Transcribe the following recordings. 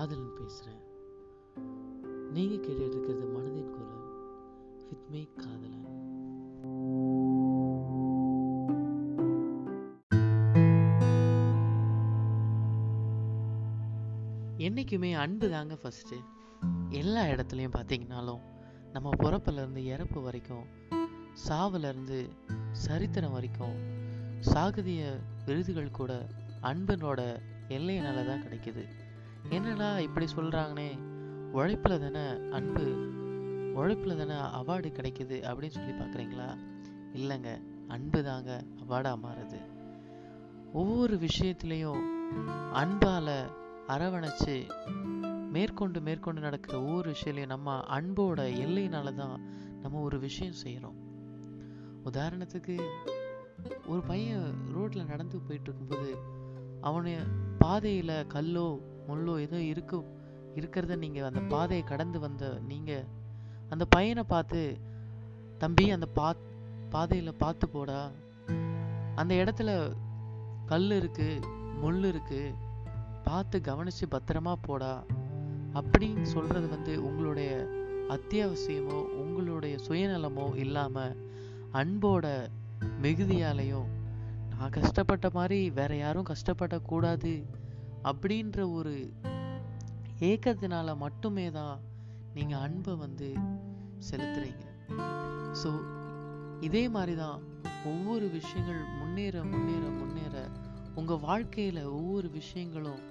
காதலன் பேசுகிறேன் நீங்கள் கேட்டுட்டு இருக்கிறது மனதின் குரல் வித் மை காதலன். என்றைக்குமே அன்பு தாங்க ஃபஸ்ட்டு எல்லா இடத்துலையும் பார்த்தீங்கனாலும் நம்ம பிறப்பிலேருந்து இறப்பு வரைக்கும் சாவிலேருந்து சரித்திரம் வரைக்கும் சாகுதிய விருதுகள் கூட அன்பனோட எல்லையினால தான் கிடைக்குது. என்னடா இப்படி சொல்கிறாங்கனே உழைப்பில் தானே அன்பு உழைப்பில் தானே அவார்டு கிடைக்குது அப்படின்னு சொல்லி பார்க்குறீங்களா? இல்லைங்க அன்பு தாங்க அவார்டாக மாறுது. ஒவ்வொரு விஷயத்துலேயும் அன்பால் அரவணைச்சு மேற்கொண்டு மேற்கொண்டு நடக்கிற ஒவ்வொரு விஷயத்துலையும் நம்ம அன்போட எல்லையினால தான் நம்ம ஒரு விஷயம் செய்கிறோம் உதாரணத்துக்கு ஒரு பையன் ரோட்டில் நடந்து போயிட்டு இருக்கும்போது அவனை பாதையில் கல்லோ முள்ளோ ஏதோ இருக்கும் இருக்கிறத நீங்கள் அந்த பாதையை கடந்து வந்த நீங்கள் அந்த பையனை பார்த்து தம்பி அந்த பா பாதையில் பார்த்து போடா. அந்த இடத்துல கல் இருக்கு முள் இருக்கு. பார்த்து கவனிச்சு பத்திரமா போடா. அப்படின்னு சொல்றது வந்து உங்களுடைய அத்தியாவசியமோ உங்களுடைய சுயநலமோ இல்லாம அன்போட மிகுதியாலையும் நான் கஷ்டப்பட்ட மாதிரி வேற யாரும் கஷ்டப்படக்கூடாது. அப்படின்ற ஒரு ஏக்கத்தினால மட்டுமே தான் நீங்க அன்பை வந்து செலுத்துறீங்க. ஸோ இதே மாதிரி தான் ஒவ்வொரு விஷயங்கள் முன்னேற முன்னேற முன்னேற உங்க வாழ்க்கையில ஒவ்வொரு விஷயங்களும்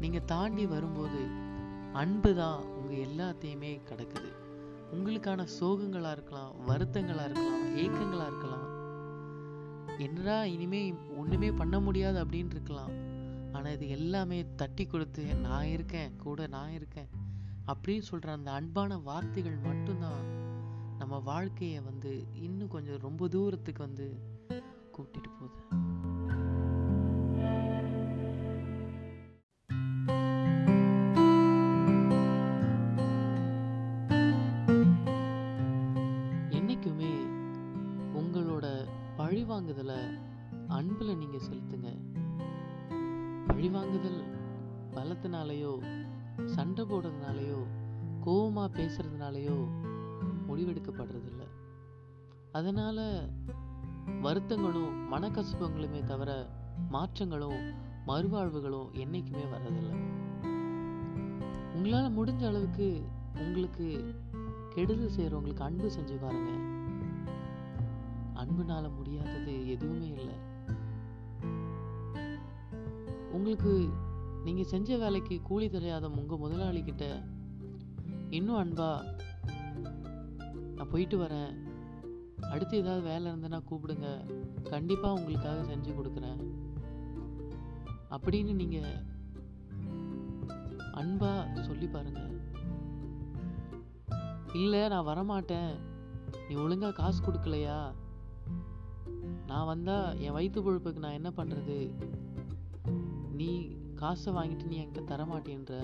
நீங்க தாண்டி வரும்போது அன்பு தான் உங்க எல்லாத்தையுமே கிடக்குது. உங்களுக்கான சோகங்களா இருக்கலாம் வருத்தங்களா இருக்கலாம் ஏக்கங்களா இருக்கலாம். என்னடா இனிமே ஒண்ணுமே பண்ண முடியாது அப்படின்னு இருக்கலாம். ஆனால் இது எல்லாமே தட்டி கொடுத்து நான் இருக்கேன் கூட நான் இருக்கேன். அப்படின்னு சொல்ற அந்த அன்பான வார்த்தைகள் மட்டும்தான் நம்ம வாழ்க்கையை வந்து இன்னும் கொஞ்சம் ரொம்ப தூரத்துக்கு வந்து கூட்டிட்டு போகுது. என்னைக்குமே உங்களோட பழிவாங்குதலை அன்பில் நீங்கள் செலுத்துங்க. பழிவாங்குதல் பலத்தினாலேயோ சண்டை போடுறதுனாலையோ கோபமாக பேசுறதுனாலயோ முடிவெடுக்கப்படுறதில்ல. அதனால் வருத்தங்களும் மனக்கசப்புகளுமே தவிர மாற்றங்களும் மறுவாழ்வுகளும் என்றைக்குமே வர்றதில்லை. உங்களால் முடிஞ்ச அளவுக்கு உங்களுக்கு கெடுதல் செய்கிறவங்களுக்கு அன்பு செஞ்சு பாருங்க. அன்புனால முடியாதது எதுவுமே இல்லை. உங்களுக்கு நீங்கள் செஞ்ச வேலைக்கு கூலி தெரியாத உங்கள் முதலாளி கிட்ட இன்னும் அன்பா நான் போயிட்டு வரேன். அடுத்து ஏதாவது வேலை இருந்ததுன்னா கூப்பிடுங்க. கண்டிப்பாக உங்களுக்காக செஞ்சு கொடுக்குறேன். அப்படின்னு நீங்கள் அன்பா சொல்லி பாருங்க. இல்லை நான் வரமாட்டேன். நீ ஒழுங்காக காசு கொடுக்கலையா? நான் வந்தால் என் வயிற்று பொழுப்புக்கு நான் என்ன பண்ணுறது நீ காசை வாங்கிட்டு நீ என்கிட்ட தரமாட்டேன்ற?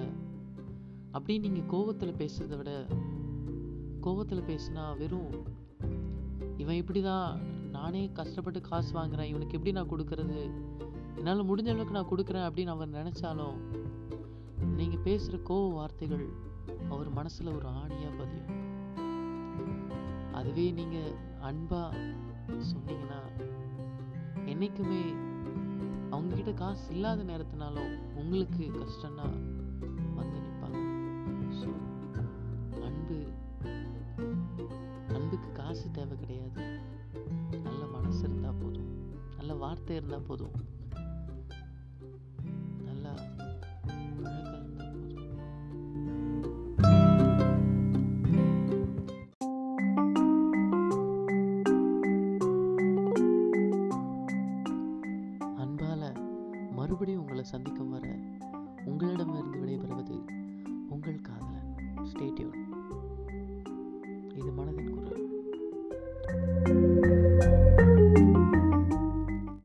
அப்படி நீங்கள் கோவத்தில் பேசுறதை விட கோவத்தில் பேசுனா வெறும் இவன் இப்படி தான் நானே கஷ்டப்பட்டு காசு வாங்குறேன் இவனுக்கு எப்படி நான் கொடுக்கறது? என்னால் முடிஞ்ச அளவுக்கு நான் கொடுக்குறேன் அப்படின்னு அவர் நினச்சாலும் நீங்கள் பேசுகிற கோவ வார்த்தைகள் அவர் மனசில் ஒரு ஆணியாக பதியும். அதுவே நீங்கள் அன்பாக சொன்னீங்கன்னா என்னைக்குமே அவங்க காசு இல்லாத நேரத்தினாலும் உங்களுக்கு கஷ்டம்னா வந்து நிற்பாங்க ஸோ அன்பு அன்புக்கு காசு தேவை கிடையாது. நல்ல மனசு இருந்தா போதும். நல்ல வார்த்தை இருந்தா போதும். மறுபடியும் உங்களை சந்திக்கும் வர உங்களிடமிருந்து விடைபெறுவது உங்கள் காதலன். ஸ்டேட்யூன் இது மனதின் குரல்.